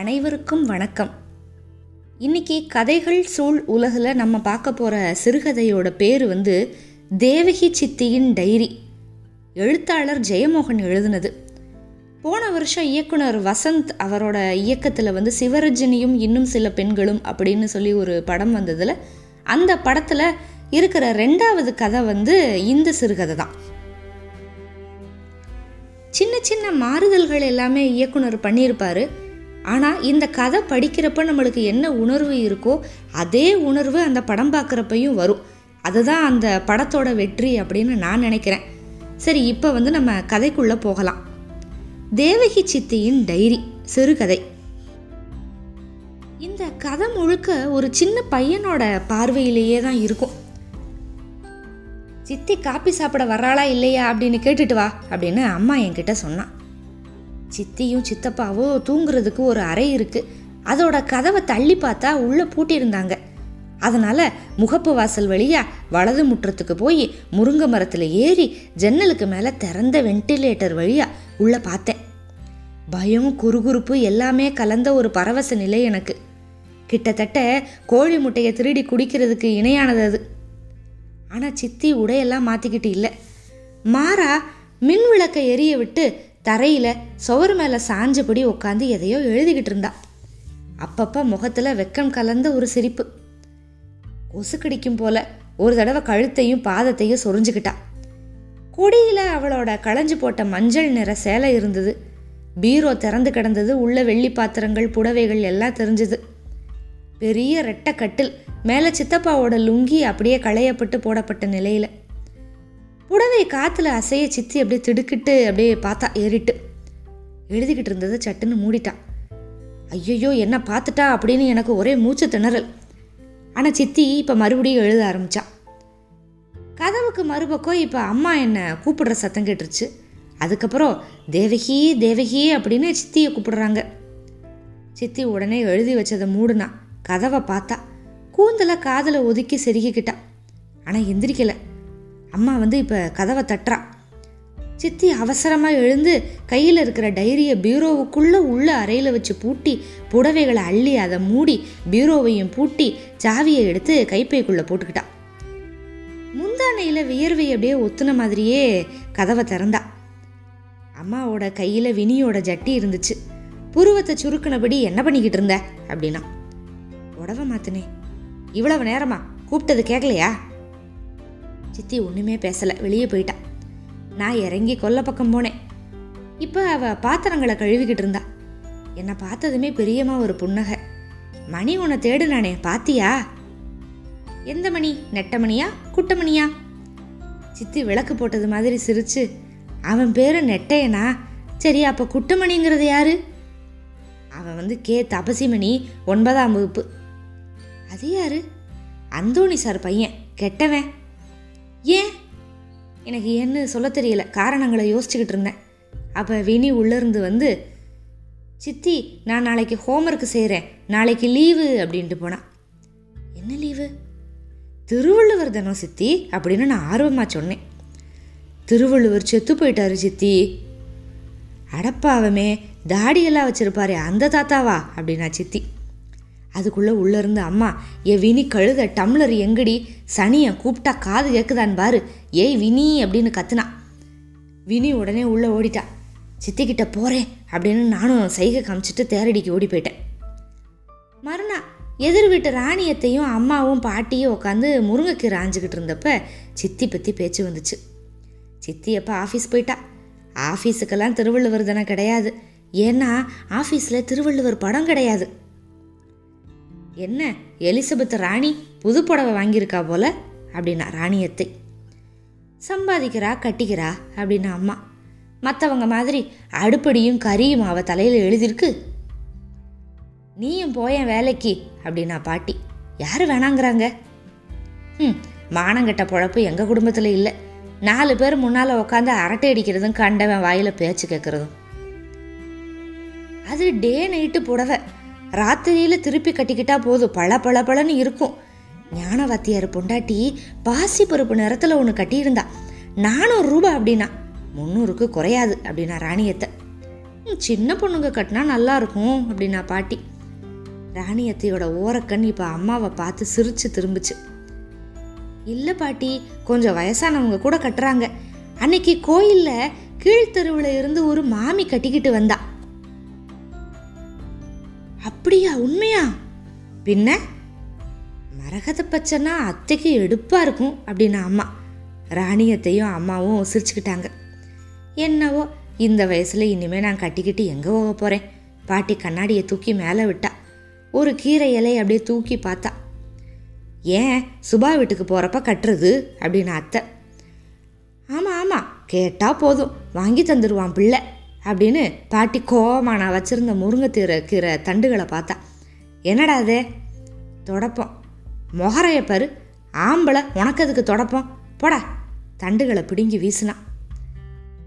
அனைவருக்கும் வணக்கம். இன்னைக்கு கதைகள் சூழ் உலகில் நம்ம பார்க்க போகிற சிறுகதையோட பேர் வந்து தேவகி சித்தியின் டைரி. எழுத்தாளர் ஜெயமோகன் எழுதினது. போன வருஷம் இயக்குனர் வசந்த் அவரோட இயக்கத்தில் வந்து சிவரஜினியும் இன்னும் சில பெண்களும் அப்படின்னு சொல்லி ஒரு படம் வந்ததில் அந்த படத்தில் இருக்கிற ரெண்டாவது கதை வந்து இந்த சிறுகதை தான். சின்ன சின்ன மாறுதல்கள் எல்லாமே இயக்குனர் பண்ணியிருப்பாரு. ஆனால் இந்த கதை படிக்கிறப்ப நம்மளுக்கு என்ன உணர்வு இருக்கோ அதே உணர்வு அந்த படம் பார்க்குறப்பையும் வரும். அதுதான் அந்த படத்தோட வெற்றி அப்படின்னு நான் நினைக்கிறேன். சரி இப்போ வந்து நம்ம கதைக்குள்ளே போகலாம். தேவகி சித்தியின் டைரி சிறுகதை. இந்த கதை முழுக்க ஒரு சின்ன பையனோட பார்வையிலேயே தான் இருக்கும். சித்தி காப்பி சாப்பிட வர்றாளா இல்லையா அப்படின்னு கேட்டுட்டு வா அப்படின்னு அம்மா என்கிட்ட சொன்னான். சித்தியும் சித்தப்பாவும் தூங்குறதுக்கு ஒரு அறை இருக்கு. அதோட கதவை தள்ளி பார்த்தா உள்ள பூட்டியிருந்தாங்க. அதனால முகப்பு வாசல் வழியா வலது முற்றத்துக்கு போய் முருங்கை மரத்துல ஏறி ஜன்னலுக்கு மேல திறந்த வென்டிலேட்டர் வழியா உள்ள பார்த்தேன். பயம் குறுகுறுப்பு எல்லாமே கலந்த ஒரு பரவச நிலை எனக்கு. கிட்டத்தட்ட கோழி முட்டையை திருடி குடிக்கிறதுக்கு இணையானது அது. ஆனால் சித்தி உடையெல்லாம் மாற்றிக்கிட்டு இல்லை. மாறா மின் விளக்கை எரிய விட்டு தரையில் சுவர் மேலே சாஞ்சபடி உட்காந்து எதையோ எழுதிக்கிட்டு இருந்தா. அப்பப்போ முகத்தில் வெக்கம் கலந்த ஒரு சிரிப்பு. கொசு கடிக்கும் போல ஒரு தடவை கழுத்தையும் பாதத்தையும் சொரிஞ்சுக்கிட்டா. கொடியில் அவளோட களைஞ்சு போட்ட மஞ்சள் நிற சேலை இருந்தது. பீரோ திறந்து கிடந்தது உள்ள வெள்ளி பாத்திரங்கள் புடவைகள் எல்லாம் தெரிஞ்சுது. பெரிய ரெட்டை கட்டில் மேலே சித்தப்பாவோட லுங்கி அப்படியே களையப்பட்டு போடப்பட்ட நிலையில். புடவை காற்றுல அசைய சித்தி அப்படியே திடுக்கிட்டு அப்படியே பார்த்தா ஏறிட்டு. எழுதிக்கிட்டு இருந்ததை சட்டுன்னு மூடிட்டான் ஐயையோ என்ன பார்த்துட்டா அப்படின்னு எனக்கு ஒரே மூச்சு திணறல். ஆனால் சித்தி இப்போ மறுபடியும் எழுத ஆரம்பிச்சான் கதவுக்கு மறுபக்கம் இப்போ அம்மா என்னை கூப்பிடுற சத்தம் கேட்டுருச்சு. அதுக்கப்புறம் தேவகி தேவகி அப்படின்னு சித்தியை கூப்பிடுறாங்க. சித்தி உடனே எழுதி வச்சதை மூடுனா கதவை பார்த்தா கூந்தலை காதில் ஒதுக்கி செருகிக்கிட்டா. ஆனால் எந்திரிக்கலை. அம்மா வந்து இப்போ கதவை தட்டுறா. சித்தி அவசரமாக எழுந்து கையில் இருக்கிற டைரியை பீரோவுக்குள்ளே உள்ள அறையில் வச்சு பூட்டி புடவைகளை அள்ளி அதை மூடி பீரோவையும் பூட்டி சாவியை எடுத்து கைப்பைக்குள்ளே போட்டுக்கிட்டா. முந்தானையில் வியர்வை அப்படியே ஒத்துன மாதிரியே கதவை திறந்தா. அம்மாவோட கையில் வினியோட ஜட்டி இருந்துச்சு. புருவத்தை சுருக்கினபடி என்ன பண்ணிக்கிட்டு இருந்த அப்படின்னா உடவை மாத்தினே இவ்வளவு நேரமா கூப்பிட்டது கேட்கலையா சித்தி ஒன்றுமே பேசலை. வெளியே போயிட்டா. நான் இறங்கி கொல்ல பக்கம் போனேன். இப்போ அவள் பாத்திரங்களை கழுவிக்கிட்டு இருந்தா. என்னை பார்த்ததுமே பெரியம்மா ஒரு புன்னகை. மணி உன்னை தேடுனானே பாத்தியா? எந்த மணி? நெட்ட மணியா? குட்ட மணியா? சித்தி விளக்கு போட்டது மாதிரி சிரிச்சு அவன் பேரு நெட்டையனா? சரி அப்போ குட்டமணிங்கிறது யாரு? அவன் வந்து கே. தபசிமணி ஒன்பதாம் வகுப்பு. அது யாரு? அந்தோணி சார் பையன். கெட்டவன். ஏன்? எனக்கு ஏன்னு சொல்ல தெரியல. காரணங்களை யோசிச்சுக்கிட்டு இருந்தேன். அப்போ வினி உள்ளேருந்து வந்து சித்தி நான் நாளைக்கு ஹோம்ஒர்க் செய்கிறேன் நாளைக்கு லீவு அப்படின்ட்டு போனான் என்ன லீவு திருவள்ளுவர் தினம் சித்தி அப்படின்னு நான் ஆர்வமாக சொன்னேன். திருவள்ளுவர் செத்து போயிட்டாரு சித்தி. அடப்பாவமே தாடியெல்லாம் வச்சுருப்பாரு அந்த தாத்தாவா? அப்படின்னா சித்தி. அதுக்குள்ளே உள்ளேருந்து அம்மா ஏ வினி கழுத டம்ளர் எங்கடி? சனியை கூப்பிட்டா காது கேட்குதான்னு பாரு. ஏய் வினி அப்படின்னு கத்துனா. வினி உடனே உள்ளே ஓடிட்டா. சித்திக்கிட்ட போகிறேன் அப்படின்னு நானும் சைகை காமிச்சிட்டு தேரடிக்கு ஓடி போயிட்டேன். மறுநாள் எதிர் வீட்டு ராணியத்தையும் அம்மாவும் பாட்டியும் உட்காந்து முருங்கைக்கீரை ஆஞ்சிக்கிட்டு இருந்தப்ப சித்தி பற்றி பேச்சு வந்துச்சு. சித்தி அப்போ ஆஃபீஸ் போயிட்டா. ஆஃபீஸுக்கெல்லாம் திருவள்ளுவர் தினம் கிடையாது. ஏன்னா ஆஃபீஸில் திருவள்ளுவர் படம் கிடையாது. என்ன எலிசபெத் ராணி புது புடவை வாங்கியிருக்கா போல? அப்படின்னா ராணியத்தை சம்பாதிக்கிறா கட்டிக்கிறா அப்படின்னா அம்மா. மற்றவங்க மாதிரி அடுப்படியும் கரியும் அவள் தலையில் எழுதியிருக்கு. நீயும் போயேன் வேலைக்கு அப்படின்னா பாட்டி யார் வேணாங்கிறாங்க? ம் மானங்கட்ட பொழப்பு எங்கள் குடும்பத்தில் இல்லை. நாலு பேர் முன்னால் உட்காந்து அரட்டை அடிக்கிறதும் கண்டவன் வாயில் பேச்சு கேட்குறதும் அது டே நைட்டு புடவை. ராத்திரியில் திருப்பி கட்டிக்கிட்டா போதும் பள பள பளன்னு இருக்கும். ஞானவாத்தியார் பொண்டாட்டி பாசி பருப்பு நிறத்தில் ஒன்று கட்டியிருந்தா. நானூறு ரூபாய் அப்படின்னா முந்நூறுக்கு குறையாது அப்படின்னா ராணியத்தை. ம், சின்ன பொண்ணுங்க கட்டினா நல்லா இருக்கும் அப்படின்னா பாட்டி. ராணியத்தையோட ஓரக்கண் இப்போ அம்மாவை பார்த்து சிரிச்சு திரும்பிச்சு. இல்லை பாட்டி கொஞ்சம் வயசானவங்க கூட கட்டுறாங்க. அன்னைக்கு கோயிலில் கீழ்த்தெருவில் இருந்து ஒரு மாமி கட்டிக்கிட்டு வந்தா. அப்படியா உண்மையா? பின்ன? மரகத பச்சைனா அத்தைக்கு எடுப்பாக இருக்கும் அப்படின்னு அம்மா. ராணியத்தையும் அம்மாவும் சிரிச்சுக்கிட்டாங்க என்னவோ இந்த வயசில் இனிமேல் நான் கட்டிக்கிட்டு எங்கே போக போகிறேன் பாட்டி கண்ணாடியை தூக்கி மேலே விட்டா. ஒரு கீரை இலையை அப்படியே தூக்கி பார்த்தா. ஏன் சுபா வீட்டுக்கு போகிறப்ப கட்டுறது? அப்படின்னு அத்தை. ஆமாம் ஆமாம் கேட்டால் போதும். வாங்கி தந்துடுவான் பிள்ளை. அப்படின்னு பாட்டி கோவமா நான் வச்சுருந்த முருங்கைத்தீரை கீரை தண்டுகளை பார்த்தா. என்னடா அது தொடப்போம். மொகரைய பாரு. ஆம்பளை உனக்கு அதுக்கு தொடப்பம்? போடா. தண்டுகளை பிடுங்கி வீசினான்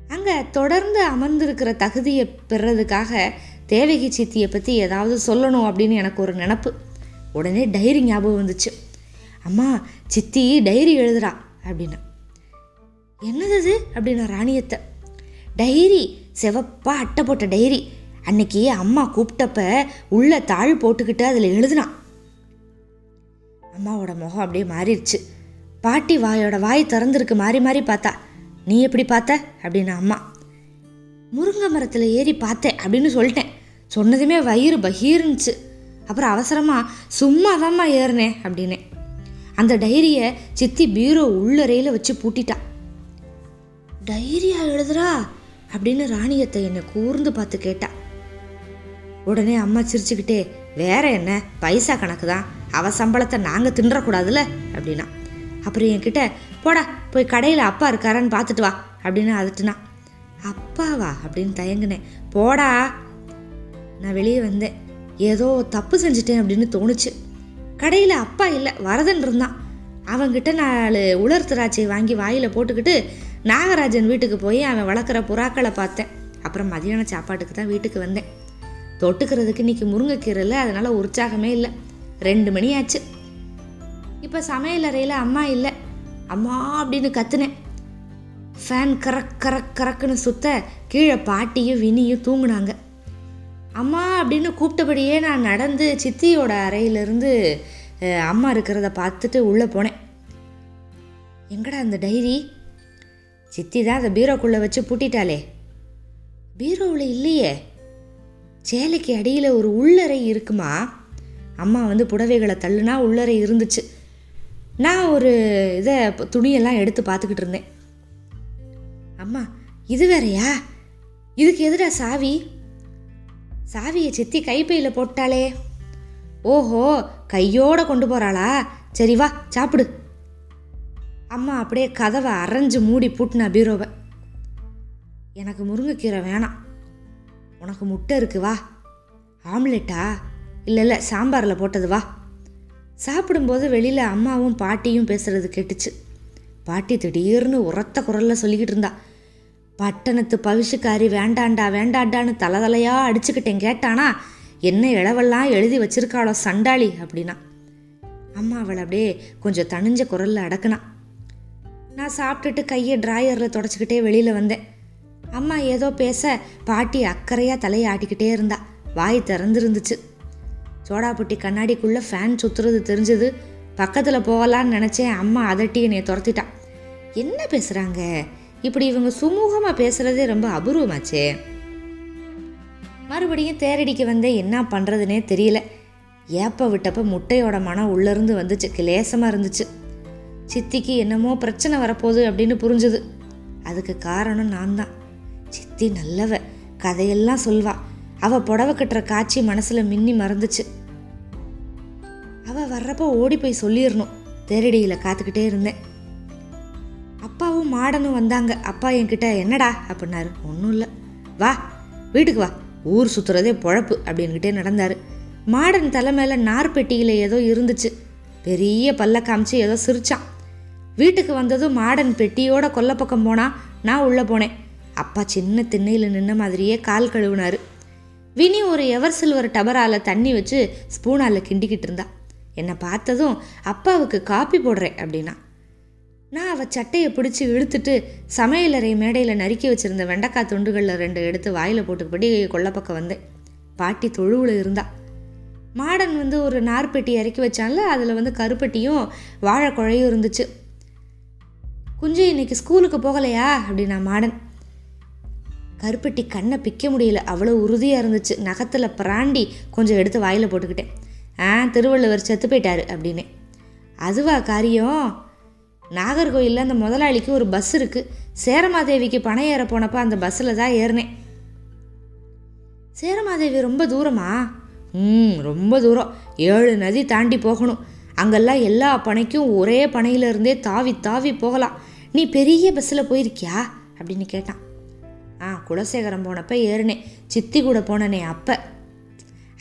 அங்கே தொடர்ந்து அமர்ந்திருக்கிற தகுதியை பெறதுக்காக தேவகி சித்தியை பற்றி ஏதாவது சொல்லணும் அப்படின்னு எனக்கு ஒரு நினப்பு. உடனே டைரி ஞாபகம் வந்துச்சு. அம்மா சித்தி டைரி எழுதுறா அப்படின்னா. என்னது அது அப்படின்னா ராணியத்தை. டைரி செவப்பாக அட்டை போட்ட டைரி. அன்னைக்கு அம்மா கூப்பிட்டப்ப உள்ள தாழ் போட்டுக்கிட்டு அதில் எழுதுனான் அம்மாவோட முகம் அப்படியே மாறிடுச்சு. பாட்டி வாயோட வாய் திறந்துருக்கு மாறி மாறி பார்த்தா. நீ எப்படி பார்த்த? அப்படின்னு அம்மா. முருங்கை மரத்தில் ஏறி பார்த்தேன் அப்படின்னு சொல்லிட்டேன். சொன்னதுமே வயிறு பகீர்னுச்சு. அப்புறம் அவசரமாக சும்மா தாம்மா ஏறினேன் அப்படின்னே. அந்த டைரியை சித்தி பீரோ உள்ளறையில் வச்சு பூட்டிட்டா. டைரியா எழுதுறா? அப்படின்னு ராணியத்தை என்னை கூர்ந்து பார்த்து கேட்டா. உடனே அம்மா சிரிச்சுக்கிட்டே வேற என்ன? பைசா கணக்கு தான். அவ சம்பளத்தை நாங்கள் தின்றக்கூடாதுல்ல? அப்படின்னா. அப்புறம் என்கிட்ட போடா போய் கடையில் அப்பா இருக்காரான்னு பார்த்துட்டு வா அப்படின்னு அதட்டுனா. அப்பாவா? அப்படின்னு தயங்கினேன். போடா. நான் வெளியே வந்தேன். ஏதோ தப்பு செஞ்சுட்டேன் அப்படின்னு தோணுச்சு. கடையில் அப்பா இல்லை வரதன் இருந்தான். அவங்கிட்ட நாலு உலர் திராட்சை வாங்கி வாயில் போட்டுக்கிட்டு நாகராஜன் வீட்டுக்கு போய் அவன் வளர்க்குற புறாக்களை பார்த்தேன். அப்புறம் மதியான சாப்பாட்டுக்கு தான் வீட்டுக்கு வந்தேன். தொட்டுக்கிறதுக்கு இன்னைக்கு முருங்கைக்கீரை இல்லை அதனால் உற்சாகமே இல்லை. ரெண்டு மணி ஆச்சு இப்போ சமையல் அறையில் அம்மா இல்லை. அம்மா அப்படின்னு கத்துனேன். ஃபேன் கரக் கரக் கரக்குன்னு சுத்த கீழே பாட்டியும் வினியும் தூங்குனாங்க. அம்மா அப்படின்னு கூப்பிட்டபடியே நான் நடந்து சித்தியோட அறையிலிருந்து அம்மா இருக்கிறத பார்த்துட்டு உள்ளே போனேன். எங்கடா அந்த டைரி? சித்தி தான் அதை பீரோக்குள்ளே வச்சு பூட்டிட்டாளே. பீரோவில் இல்லையே. சேலைக்கு அடியில் ஒரு உள்ளறை இருக்குமா? அம்மா வந்து புடவைகளை தள்ளுனா உள்ளறை இருந்துச்சு. நான் ஒரு இதை துணியெல்லாம் எடுத்து பார்த்துக்கிட்டு இருந்தேன். அம்மா இது வேறயா? இதுக்கு எதுடா சாவி? சாவியை சித்தி கைப்பையில் போட்டாளே. ஓஹோ கையோட கொண்டு போகிறாளா சரி வா சாப்பிடு. அம்மா அப்படியே கதவை அரைஞ்சு மூடி பூட்டினா பீரோவை. எனக்கு முருங்கைக்கீரை வேணாம். உனக்கு முட்டை இருக்கு வா. ஆம்லெட்டா? இல்லை இல்லை சாம்பாரில் போட்டது வா. சாப்பிடும்போது வெளியில் அம்மாவும் பாட்டியும் பேசுகிறது கேட்டுச்சு. பாட்டி திடீர்னு உரத்த குரலில் சொல்லிக்கிட்டு இருந்தா. பட்டணத்து பவிஷுக்காரி வேண்டாண்டா வேண்டாண்டான்னு தலையாக அடிச்சுக்கிட்டேன் கேட்டானா என்ன இளவெல்லாம் எழுதி வச்சிருக்காளோ சண்டாளி? அப்படின்னா. அம்மா அவளை அப்படியே கொஞ்சம் தணிஞ்ச குரலில் அடக்குனா. நான் சாப்பிட்டுட்டு கையை ட்ராயரில் தொடச்சிக்கிட்டே வெளியில் வந்தேன். அம்மா ஏதோ பேச பாட்டி அக்கறையாக தலையை ஆட்டிக்கிட்டே இருந்தா. வாய் திறந்துருந்துச்சு. சோடாப்புட்டி கண்ணாடிக்குள்ளே ஃபேன் சுற்றுறது தெரிஞ்சது. பக்கத்தில் போகலான்னு நினச்சேன் அம்மா அதட்டி என்னை துரத்திட்டா. என்ன பேசுகிறாங்க இப்படி இவங்க சுமூகமாக பேசுகிறதே ரொம்ப அபூர்வமாச்சே. மறுபடியும் தேரடிக்கு வந்தேன் என்ன பண்ணுறதுனே தெரியல. ஏப்ப விட்டப்ப முட்டையோட மனம் உள்ளேருந்து வந்துச்சு. கிளேசமாக இருந்துச்சு. சித்திக்கு என்னமோ பிரச்சனை வரப்போகுது அப்படின்னு புரிஞ்சுது. அதுக்கு காரணம் நான் தான் சித்தி நல்லவ கதையெல்லாம் சொல்வா. அவ புடவை கட்டுற காட்சி மனசுல மின்னி மறந்துச்சு. அவ வர்றப்போ ஓடி போய் சொல்லிடணும் தேரடியில் காத்துக்கிட்டே இருந்தேன். அப்பாவும் மாடனும் வந்தாங்க. அப்பா என்கிட்ட என்னடா? அப்படின்னாரு. ஒன்றும் இல்லை. வா வீட்டுக்கு வா. ஊர் சுற்றுறதே பொழப்பு அப்படின்கிட்டே நடந்தார். மாடன் தலை மேலே நார்பெட்டியில் ஏதோ இருந்துச்சு. பெரிய பல்ல காமிச்சு ஏதோ சிரிச்சான். வீட்டுக்கு வந்ததும் மாடன் பெட்டியோட கொல்லப்பக்கம் போனா நான் உள்ளே போனேன். அப்பா சின்ன திண்ணையில் நின்ன மாதிரியே கால் கழுவுனாரு. வினி ஒரு எவர் சில்வர் டபரால் தண்ணி வச்சு ஸ்பூனால் கிண்டிக்கிட்டு இருந்தா. என்னை பார்த்ததும் அப்பாவுக்கு காப்பி போடுறேன் அப்படின்னா. நான் அவள் சட்டையை பிடிச்சி இழுத்துட்டு சமையலறை மேடையில் நறுக்கி வச்சுருந்த வெண்டைக்காய் துண்டுகளில் ரெண்டு எடுத்து வாயில் போட்டுக்கப்படி கொல்லப்பக்கம் வந்தேன். பாட்டி தொழுவில் இருந்தா. மாடன் வந்து ஒரு நார்பெட்டி இறக்கி வச்சான்ல அதில் வந்து கருப்பெட்டியும் வாழைக்குழையும் இருந்துச்சு. குஞ்சு இன்னைக்கு ஸ்கூலுக்கு போகலையா? அப்படின்னா மாடன். கருப்பெட்டி கண்ணை பிக்க முடியல. அவ்வளோ உறுதியாக இருந்துச்சு. நகத்தில் பிராண்டி கொஞ்சம் எடுத்து வாயில் போட்டுக்கிட்டேன். ஆ திருவள்ளுவர் செத்து போயிட்டாரு அப்படின்னு. அதுவா காரியம்? நாகர்கோயிலில் அந்த முதலாளிக்கு ஒரு பஸ் இருக்குது சேரமாதேவிக்கு பணம் ஏற போனப்போ அந்த பஸ்ஸில் தான் ஏறினேன். சேரமாதேவி ரொம்ப தூரமா? ம் ரொம்ப தூரம். ஏழு நதி தாண்டி போகணும். அங்கெல்லாம் எல்லா பனைக்கும் ஒரே பனையிலிருந்தே தாவி தாவி போகலாம். நீ பெரிய பஸ்ஸில் போயிருக்கியா? அப்படின்னு கேட்டான். ஆ குலசேகரம் போனப்போ ஏறினேன். சித்தி கூட போனனே அப்போ.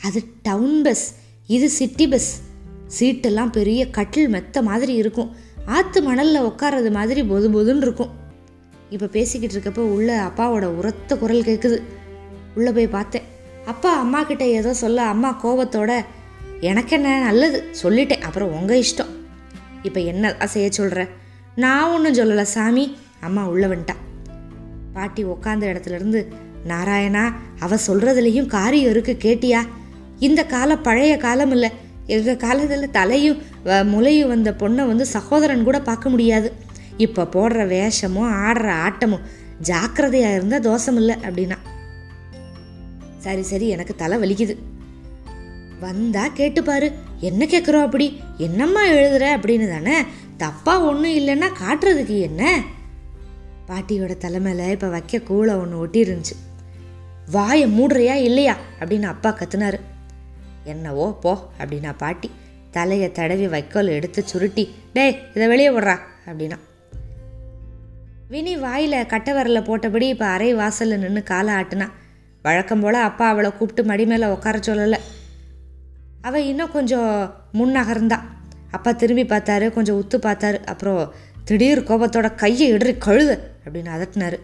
அது டவுன் பஸ் இது சிட்டி பஸ் சீட்டெல்லாம் பெரிய கட்டில் மெத்த மாதிரி இருக்கும். ஆற்று மணலில் உட்கார்றது மாதிரி பொது பொதுன்னு இருக்கும். இப்போ பேசிக்கிட்டு இருக்கப்போ உள்ள அப்பாவோட உரத்த குரல் கேட்குது உள்ளே போய் பார்த்தேன். அப்பா அம்மா கிட்ட ஏதோ சொல்ல அம்மா கோபத்தோட எனக்கு என்ன நல்லது. சொல்லிட்டேன். அப்புறம் உங்கள் இஷ்டம். இப்போ என்ன செய்ய சொல்கிற நான் ஒன்றும் சொல்லலை சாமி. அம்மா உள்ள வந்துட்டா. பாட்டி உக்காந்த இடத்துலேருந்து நாராயணா அவ சொல்கிறதுலேயும் காரியம் இருக்கு கேட்டியா? இந்த காலம் பழைய காலம் இல்லை. எங்கள் காலத்தில் தலையும் முலையும் வந்த பொண்ணை வந்து சகோதரன் கூட பார்க்க முடியாது. இப்போ போடுற வேஷமும் ஆடுற ஆட்டமும் ஜாக்கிரதையாக இருந்தால் தோஷம் இல்லை அப்படின்னா. சரி சரி எனக்கு தலை வலிக்குது. வந்தா கேட்டுப்பாரு. என்ன கேட்குறோம் அப்படி? என்னம்மா எழுதுற? அப்படின்னு தானே தப்பாக ஒன்றும் இல்லைன்னா காட்டுறதுக்கு என்ன? பாட்டியோட தலைமையில் இப்போ வைக்க கூளை ஒன்று ஒட்டி இருந்துச்சு வாயை மூடுறியா இல்லையா? அப்படின்னு அப்பா கத்துனாரு. என்னவோ போ அப்படின்னா பாட்டி. தலையை தடவி வைக்கோல் எடுத்து சுருட்டி டேய் இதை வெளியே விடுறா அப்படின்னா. வினி வாயில் கட்டை போட்டபடி இப்போ அரை வாசலில் நின்று காலை ஆட்டுனா. வழக்கம் போல் அப்பா அவளை கூப்பிட்டு மடி மேலே உட்கார சொல்லலை. அவள் இன்னும் கொஞ்சம் முன்னகர்ந்தான் அப்பா திரும்பி பார்த்தாரு கொஞ்சம் உத்து பார்த்தாரு அப்புறம் திடீர் கோபத்தோட கையை இடறி கழுத அப்படின்னு அதட்டினாரு.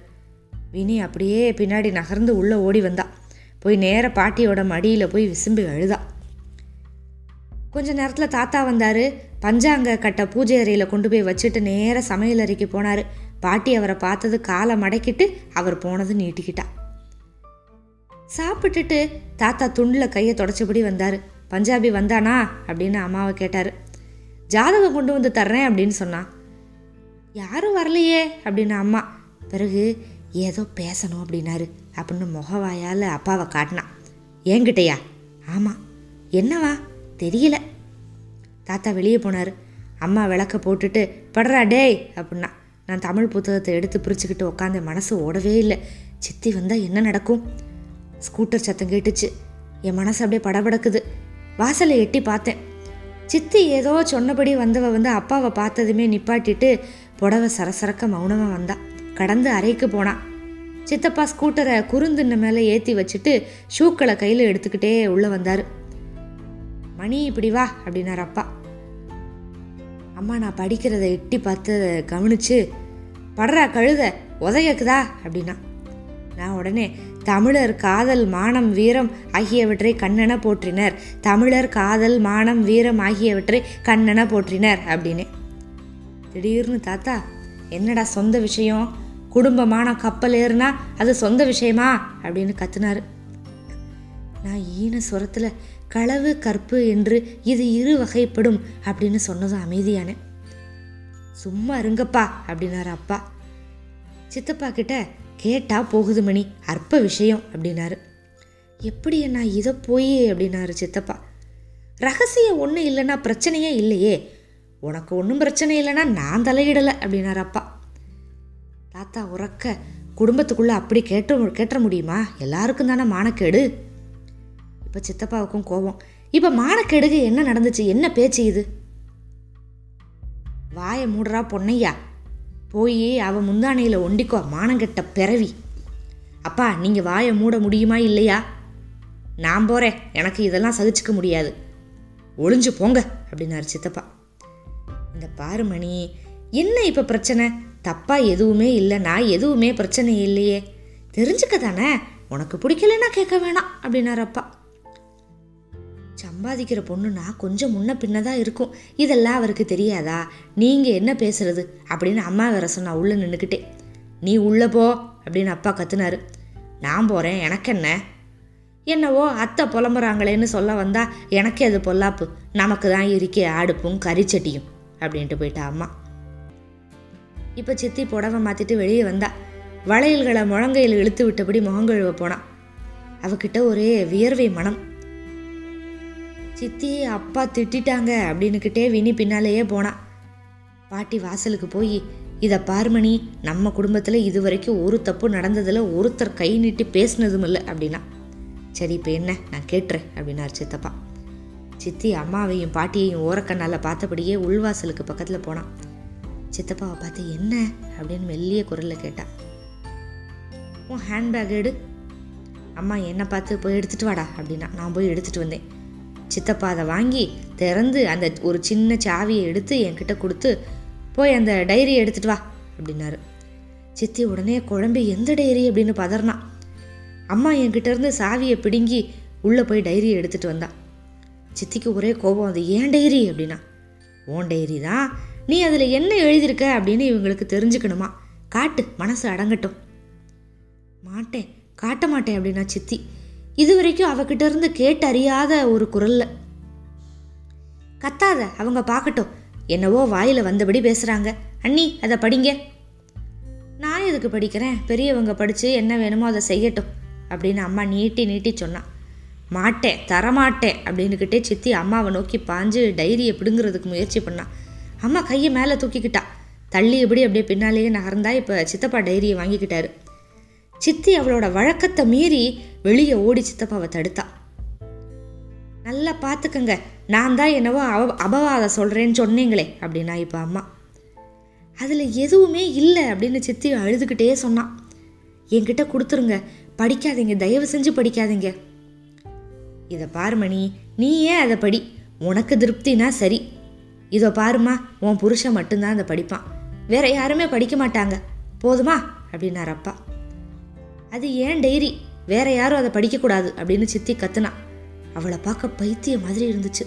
வினி அப்படியே பின்னாடி நகர்ந்து உள்ளே ஓடி வந்தா. போய் நேர பாட்டியோட மடியில் போய் விசும்பி அழுதா. கொஞ்ச நேரத்தில் தாத்தா வந்தார். பஞ்சாங்க கட்ட பூஜை அறையில் கொண்டு போய் வச்சுட்டு நேர சமையல் அறைக்கு போனார். பாட்டி அவரை பார்த்தது காலை மடக்கிட்டு அவர் போனது நீட்டிக்கிட்டா. சாப்பிட்டுட்டு தாத்தா துண்டில் கையை தொடச்சபடி வந்தார். பஞ்சாபி வந்தானா அப்படின்னு அம்மாவை கேட்டார். ஜாதகம் கொண்டு வந்து தர்றேன் அப்படின்னு சொன்னான் யாரும் வரலையே அப்படின்னு அம்மா பிறகு ஏதோ பேசணும் அப்படின்னாரு. அப்படின்னு முகவாயால் அப்பாவை காட்டினான் ஏங்கிட்டயா? ஆமாம் என்னவா? தெரியல. தாத்தா வெளியே போனார். அம்மா விளக்க போட்டுட்டு படுறா டேய் அப்படின்னா நான் தமிழ் புத்தகத்தை எடுத்து பிரிச்சுக்கிட்டு உட்காந்து மனசு ஓடவே இல்லை. சித்தி வந்தால் என்ன நடக்கும்? ஸ்கூட்டர் சத்தம் கேட்டுச்சு. என் மனசு அப்படியே படபடக்குது. வாசலை எட்டி பார்த்தேன். சித்தி ஏதோ சொன்னபடி வந்தவ வந்து அப்பாவை பார்த்ததுமே நிப்பாட்டிட்டு புடவை சரசரக்க மௌனமாக வந்தா. கடந்து அறைக்கு போனான் சித்தப்பா ஸ்கூட்டரை குறுந்துன்ன மேலே ஏற்றி வச்சுட்டு ஷூக்களை கையில் எடுத்துக்கிட்டே உள்ளே வந்தார். மணி இப்படி வா அப்படின்னார் அப்பா. அம்மா நான் படிக்கிறத எட்டி பார்த்து கவனிச்சு படுறா கழுத உதயக்குதா அப்படின்னா. நான் உடனே தமிழர் காதல் மானம் வீரம் ஆகியவற்றை கண்ணென போற்றினர். தமிழர் காதல் மானம் வீரம் ஆகியவற்றை கண்ணென போற்றினர் அப்படின்னு. திடீர்னு தாத்தா என்னடா சொந்த விஷயம்? குடும்பமான கப்பல் ஏறுனா அது சொந்த விஷயமா? அப்படின்னு கத்துனாரு. நான் ஈன சுரத்தில் களவு கற்பு என்று இது இரு வகைப்படும் அப்படின்னு சொன்னதும் அமைதியானேன் சும்மா இருங்கப்பா அப்படின்னாரு அப்பா. சித்தப்பா கிட்ட கேட்டால் போகுது மணி. அற்ப விஷயம் அப்படின்னாரு. எப்படி என்ன இதை போய் அப்படின்னாரு சித்தப்பா. ரகசியம் ஒன்றும் இல்லைன்னா பிரச்சனையே இல்லையே. உனக்கு ஒன்றும் பிரச்சனை இல்லைன்னா நான் தலையிடலை அப்படின்னாரு அப்பா. தாத்தா உறக்க குடும்பத்துக்குள்ளே அப்படி கேட்ட கேட்ட முடியுமா? எல்லாருக்கும் தானே மானக்கேடு? இப்போ சித்தப்பாவுக்கும் கோபம். இப்போ மானக்கேடுக்கு என்ன நடந்துச்சு? என்ன பேச்சு இது? வாயை மூடுறா பொன்னையா? போய் அவ முந்தானையில் ஒண்டிக்கோ மானங்கெட்ட பிறவி. அப்பா நீங்கள் வாயை மூட முடியுமா இல்லையா? நான் போகிறேன் எனக்கு இதெல்லாம் சகிச்சுக்க முடியாது. ஒளிஞ்சு போங்க அப்படின்னாரு சித்தப்பா. இந்த பாரு மணி என்ன இப்போ பிரச்சனை? தப்பா எதுவுமே இல்லைனா எதுவுமே பிரச்சனை இல்லையே. தெரிஞ்சுக்க தானே? உனக்கு பிடிக்கலன்னா கேட்க வேணாம் அப்படின்னாரு அப்பா. சம்பாதிக்கிற பொண்ணுனா கொஞ்சம் முன்ன பின்னதாக இருக்கும். இதெல்லாம் அவருக்கு தெரியாதா? நீங்கள் என்ன பேசுறது? அப்படின்னு அம்மா வேற சொன்னா உள்ளே நின்றுக்கிட்டே நீ உள்ளே போ அப்படின்னு அப்பா கத்துனாரு. நான் போகிறேன் எனக்கு என்ன? என்னவோ அத்தை புலம்புறாங்களேன்னு சொல்ல வந்தா எனக்கே அது பொல்லாப்பு. நமக்கு தான் இருக்கே அடுப்பும் கறிச்சட்டியும் அப்படின்ட்டு போயிட்டா அம்மா. இப்போ சித்தி புடவை மாற்றிட்டு வெளியே வந்தா. வளையல்களை முழங்கையில் இழுத்து விட்டபடி முகங்கழுவ போனான் அவகிட்ட ஒரே வியர்வை மனம். சித்தி அப்பா திட்டிட்டாங்க அப்படின்னுக்கிட்டே வினி பின்னாலேயே போனான் பாட்டி வாசலுக்கு போய் இதை பார்மணி நம்ம குடும்பத்தில் இது வரைக்கும் ஒரு தப்பு நடந்ததில் ஒருத்தர் கை நீட்டி பேசினதும் இல்லை அப்படின்னா. சரி இப்போ என்ன? நான் கேட்டுறேன் அப்படின்னார் சித்தப்பா. சித்தி அம்மாவையும் பாட்டியையும் ஓரக்கண்ணால் பார்த்தபடியே உள்வாசலுக்கு பக்கத்தில் போனான் சித்தப்பாவை பார்த்து என்ன? அப்படின்னு மெல்லிய குரலில் கேட்டான் உன் ஹேண்ட்பேக் எடு. அம்மா என்னை பார்த்து போய் எடுத்துகிட்டு வாடா அப்படின்னா. நான் போய் எடுத்துகிட்டு வந்தேன். சித்தப்பா அதை வாங்கி திறந்து அந்த ஒரு சின்ன சாவியை எடுத்து என்கிட்ட கொடுத்து போய் அந்த டைரியை எடுத்துட்டு வா அப்படின்னாரு. சித்தி உடனே குழம்பு எந்த டைரி? அப்படின்னு பதறனா. அம்மா என்கிட்ட இருந்து சாவியை பிடுங்கி உள்ளே போய் டைரியை எடுத்துகிட்டு வந்தா. சித்திக்கு ஒரே கோபம் அது ஏன் டைரி? அப்படின்னா ஓன் டைரி தான். நீ அதில் என்ன எழுதியிருக்க? அப்படின்னு இவங்களுக்கு தெரிஞ்சுக்கணுமா. காட்டு மனசு அடங்கட்டும். மாட்டேன் காட்ட மாட்டேன் அப்படின்னா சித்தி இது வரைக்கும் அவகிட்ட இருந்து கேட்டு அறியாத ஒரு குரல்ல. கத்தாத அவங்க பார்க்கட்டும் என்னவோ வாயில வந்தபடி பேசுறாங்க. அண்ணி அதை படிங்க. நான் எதுக்கு படிக்கிறேன்? பெரியவங்க படித்து என்ன வேணுமோ அதை செய்யட்டும் அப்படின்னு அம்மா நீட்டி நீட்டி சொன்னான் மாட்டேன் தரமாட்டேன் அப்படின்னுக்கிட்டே சித்தி அம்மாவை நோக்கி பாஞ்சு டைரியை பிடுங்கிறதுக்கு முயற்சி பண்ணான் அம்மா கையை மேலே தூக்கிக்கிட்டா. தள்ளி எப்படி அப்படியே பின்னாலேயே நகர்ந்தா இப்போ சித்தப்பா டைரியை வாங்கிக்கிட்டாரு. சித்தி அவளோட வழக்கத்தை மீறி வெளியே ஓடி சித்தப்பாவை தடுத்தா. நல்லா பார்த்துக்கங்க நான் தான் என்னவோ அவ அபவாதம் சொல்கிறேன்னு சொன்னீங்களே அப்படின்னா இப்போ அம்மா. அதில் எதுவுமே இல்லை அப்படின்னு சித்தி அழுதுகிட்டே சொன்னான் என்கிட்ட கொடுத்துருங்க. படிக்காதீங்க. தயவு செஞ்சு படிக்காதீங்க. இதை பாருமணி நீ ஏன் அதை படி? உனக்கு திருப்தினா சரி. இதோ பாருமா உன் புருஷன் மட்டும்தான் அதை படிப்பான். வேற யாருமே படிக்க மாட்டாங்க. போதுமா? அப்படின்னார் அப்பா. அது ஏன் டைரி வேற யாரும் அதை படிக்கக்கூடாது அப்படின்னு சித்தி கத்துனா. அவளை பார்க்க பைத்திய மாதிரி இருந்துச்சு.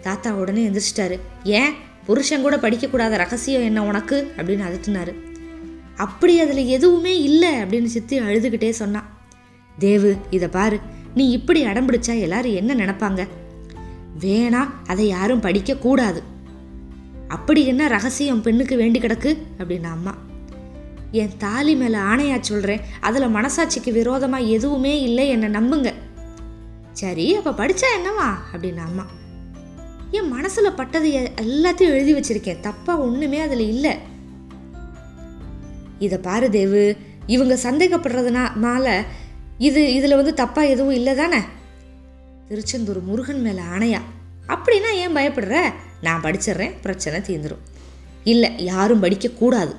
தாத்தா உடனே எந்திரிச்சிட்டாரு. ஏன்? புருஷன் கூட படிக்கக்கூடாத ரகசியம் என்ன உனக்கு? அப்படின்னு அதட்டினாரு. அப்படி அதில் எதுவுமே இல்லை அப்படின்னு சித்தி அழுதுகிட்டே சொன்னான் தேவு இதை பாரு. நீ இப்படி அடம்பிடிச்சா எல்லாரும் என்ன நினைப்பாங்க? வேணா அதை யாரும் படிக்கக்கூடாது. அப்படி என்ன ரகசியம் பெண்ணுக்கு வேண்டி கிடக்கு? அப்படின்னு அம்மா. என் தாலி மேலே ஆணையா சொல்கிறேன் அதில் மனசாட்சிக்கு விரோதமாக எதுவுமே இல்லை என்னை நம்புங்க. சரி அப்போ படிச்சா என்னவா? அப்படின்னு அம்மா. என் மனசில் பட்டது எல்லாத்தையும் எழுதி வச்சிருக்கேன். தப்பாக ஒன்றுமே அதில் இல்லை. இதை பாரு தேவு இவங்க சந்தேகப்படுறதுனால இது இதில் வந்து தப்பாக எதுவும் இல்லை தானே? திருச்செந்தூர் முருகன் மேலே ஆணையா. அப்படின்னா ஏன் பயப்படுற? நான் படிச்சிடுறேன் பிரச்சனை தீர்ந்துடும் இல்லை யாரும் படிக்கக்கூடாது.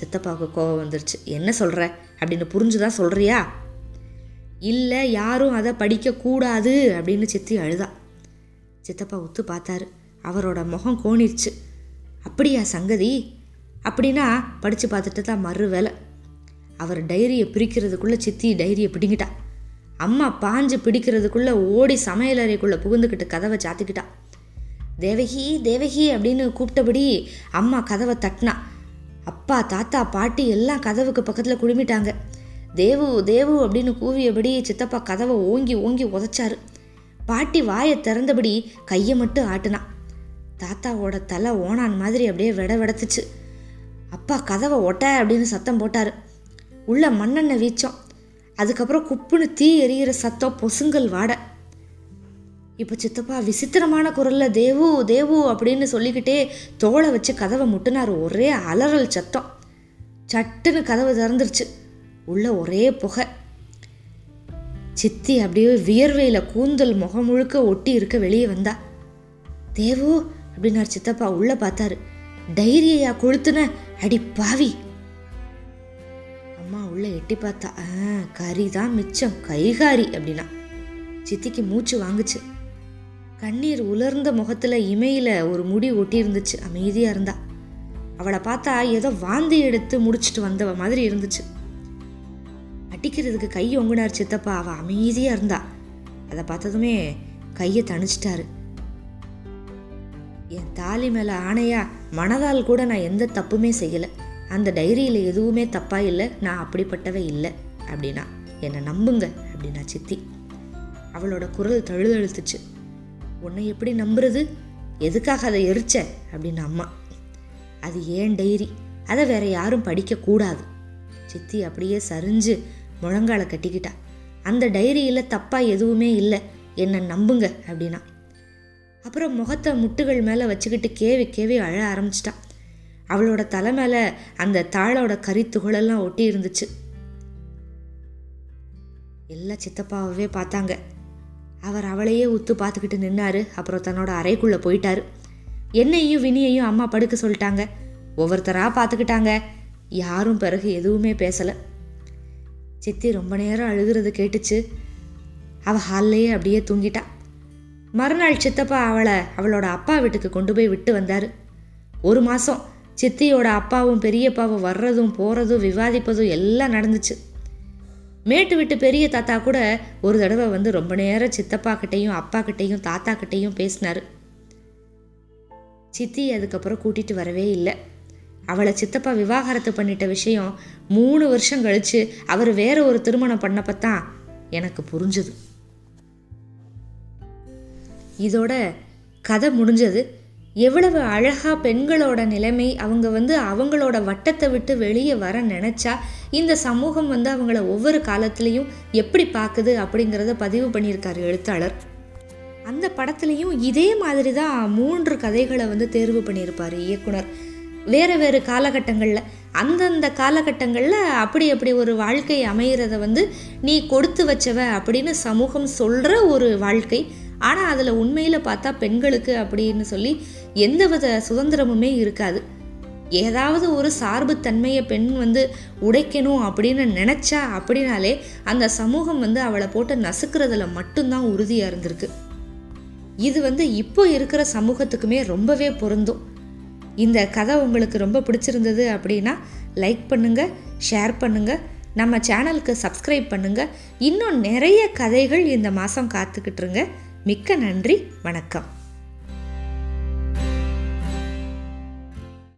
சித்தப்பாவுக்கு கோவம் வந்துருச்சு. என்ன சொல்கிற அப்படின்னு புரிஞ்சுதான் சொல்கிறியா இல்லை யாரும் அதை படிக்கக்கூடாது அப்படின்னு சித்தி அழுதா. சித்தப்பா உத்து பார்த்தாரு. அவரோட முகம் கோணிருச்சு. அப்படியா சங்கதி? அப்படின்னா படித்து பார்த்துட்டு தான் மறு வேலை. அவர் டைரியை பிரிக்கிறதுக்குள்ளே சித்தி டைரியை பிடிங்கிட்டா. அம்மா பாஞ்சு பிடிக்கிறதுக்குள்ளே ஓடி சமையலறைக்குள்ளே புகுந்துக்கிட்டு கதவை சாத்திக்கிட்டா. தேவகி தேவகி அப்படின்னு கூப்பிட்டபடி அம்மா கதவை தட்டினா. அப்பா தாத்தா பாட்டி எல்லாம் கதவுக்கு பக்கத்தில் குழுமிட்டாங்க தேவு தேவு அப்படின்னு கூவியபடி சித்தப்பா கதவை ஓங்கி ஓங்கி உதைச்சாரு. பாட்டி வாயை திறந்தபடி கையை மட்டும் ஆட்டுனான் தாத்தாவோட தலை ஓனான் மாதிரி அப்படியே விட விடத்துச்சு. அப்பா கதவை ஒட்ட அப்படின்னு சத்தம் போட்டார். உள்ள மண்ணெண்ணெய் வீச்சோம். அதுக்கப்புறம் குப்புன்னு தீ எரியிற சத்தம் பொசுங்கல் வாட. இப்போ சித்தப்பா விசித்திரமான குரலில் தேவு தேவு அப்படின்னு சொல்லிக்கிட்டே தோலை வச்சு கதவை முட்டினார். ஒரே அலறல் சத்தம். சட்டுன்னு கதவை திறந்துருச்சு. உள்ள ஒரே புகை. சித்தி அப்படியே வியர்வையில் கூந்தல் முகம் முழுக்க ஒட்டி இருக்க வெளியே வந்தா. தேவு அப்படின்னார் சித்தப்பா உள்ள பார்த்தாரு. டைரியையா கொளுத்துன. அடி பாவி. அம்மா உள்ள எட்டி பார்த்தா ஆ கறி தான் மிச்சம் கைகாரி அப்படின்னா. சித்திக்கு மூச்சு வாங்குச்சு. கண்ணீர் உலர்ந்த முகத்தில் இமையில் ஒரு முடி ஒட்டியிருந்துச்சு. அமைதியாக இருந்தா. அவளை பார்த்தா ஏதோ வாந்தி எடுத்து முடிச்சிட்டு வந்தவ மாதிரி இருந்துச்சு. அடிக்கிறதுக்கு கை ஒங்குனார் சித்தப்பா. அவள் அமைதியாக இருந்தா. அதை பார்த்ததுமே கையை தணிச்சிட்டாரு. என் தாலி மேலே ஆணையா மனதால் கூட நான் எந்த தப்புமே செய்யலை. அந்த டைரியில் எதுவுமே தப்பாக இல்லை. நான் அப்படிப்பட்டவை இல்லை. அப்படின்னா என்னை நம்புங்க. அப்படின்னா சித்தி. அவளோட குரல் தழுதழுத்துச்சு. உன்னை எப்படி நம்புறது? எதுக்காக அதை எரிச்ச? அப்படின்னு அம்மா. அது ஏன் டைரி? அதை வேற யாரும் படிக்கக்கூடாது சித்தி அப்படியே சரிஞ்சு முழங்கால கட்டிக்கிட்டா. அந்த டைரியில் தப்பாக எதுவுமே இல்லை. என்னை நம்புங்க அப்படின்னா. அப்புறம் முகத்தை முட்டுகள் மேலே வச்சுக்கிட்டு கேவி கேவி அழ ஆரம்பிச்சிட்டான் அவளோட தலை மேலே அந்த தாளோட கரித்துகளெல்லாம் ஒட்டி இருந்துச்சு. எல்லா சித்தப்பாவே பார்த்தாங்க. அவர் அவளையே உத்து பார்த்துக்கிட்டு நின்னாரு. அப்புறம் தன்னோட அறைக்குள்ளே போயிட்டாரு. என்னையும் வினியையும் அம்மா படுக்க சொல்லிட்டாங்க. ஒவ்வொருத்தராக பார்த்துக்கிட்டாங்க. யாரும் பிறகு எதுவுமே பேசலை. சித்தி ரொம்ப நேரம் அழுகிறது கேட்டுச்சு. அவள் ஹால்லையே அப்படியே தூங்கிட்டா. மறுநாள் சித்தப்பா அவளை அவளோட அப்பா வீட்டுக்கு கொண்டு போய் விட்டு வந்தார். ஒரு மாதம் சித்தியோட அப்பாவும் பெரியப்பாவும் வர்றதும் போகிறதும் விவாதிப்பதும் எல்லாம் நடந்துச்சு. மேட்டு விட்டு பெரிய தாத்தா கூட ஒரு தடவை வந்து ரொம்ப நேரம் சித்தப்பா கிட்டேயும் அப்பா கிட்டேயும் தாத்தா கிட்டேயும் பேசினார். சித்தி அதுக்கப்புறம் கூட்டிகிட்டு வரவே இல்லை. அவளை சித்தப்பா விவாகரத்து பண்ணிட்ட விஷயம் மூணு வருஷம் கழித்து அவர் வேற ஒரு திருமணம் பண்ணப்பத்தான் எனக்கு புரிஞ்சுது. இதோட கதை முடிஞ்சது. எவ்வளவு அழகாக பெண்களோட நிலைமை அவங்க வந்து அவங்களோட வட்டத்தை விட்டு வெளியே வர நினச்சா இந்த சமூகம் வந்து அவங்கள ஒவ்வொரு காலத்துலேயும் எப்படி பார்க்குது அப்படிங்கிறத பதிவு பண்ணியிருக்காரு எழுத்தாளர். அந்த படத்துலையும் இதே மாதிரி தான் மூன்று கதைகளை வந்து தேர்வு பண்ணியிருப்பார் இயக்குனர். வேறு வேறு காலகட்டங்களில் அந்தந்த காலகட்டங்களில் அப்படி அப்படி ஒரு வாழ்க்கை அமைகிறத வந்து நீ கொடுத்து வச்சவ அப்படின்னு சமூகம் சொல்கிற ஒரு வாழ்க்கை. ஆனால் அதில் உண்மையில் பார்த்தா பெண்களுக்கு அப்படின்னு சொல்லி எந்தவித சுதந்திரமுமே இருக்காது. ஏதாவது ஒரு சார்புத்தன்மையை பெண் வந்து உடைக்கணும் அப்படின்னு நினச்சா அப்படின்னாலே அந்த சமூகம் வந்து அவளை போட்டு நசுக்கிறதுல மட்டும்தான் உறுதியாக இருந்திருக்கு. இது வந்து இப்போ இருக்கிற சமூகத்துக்குமே ரொம்பவே பொருந்தும். இந்த கதை உங்களுக்கு ரொம்ப பிடிச்சிருந்தது அப்படின்னா லைக் பண்ணுங்கள் ஷேர் பண்ணுங்கள் நம்ம சேனலுக்கு சப்ஸ்கிரைப் பண்ணுங்கள் இன்னும் நிறைய கதைகள் இந்த மாதம் காத்துக்கிட்டுருங்க மிக்க நன்றி வணக்கம்.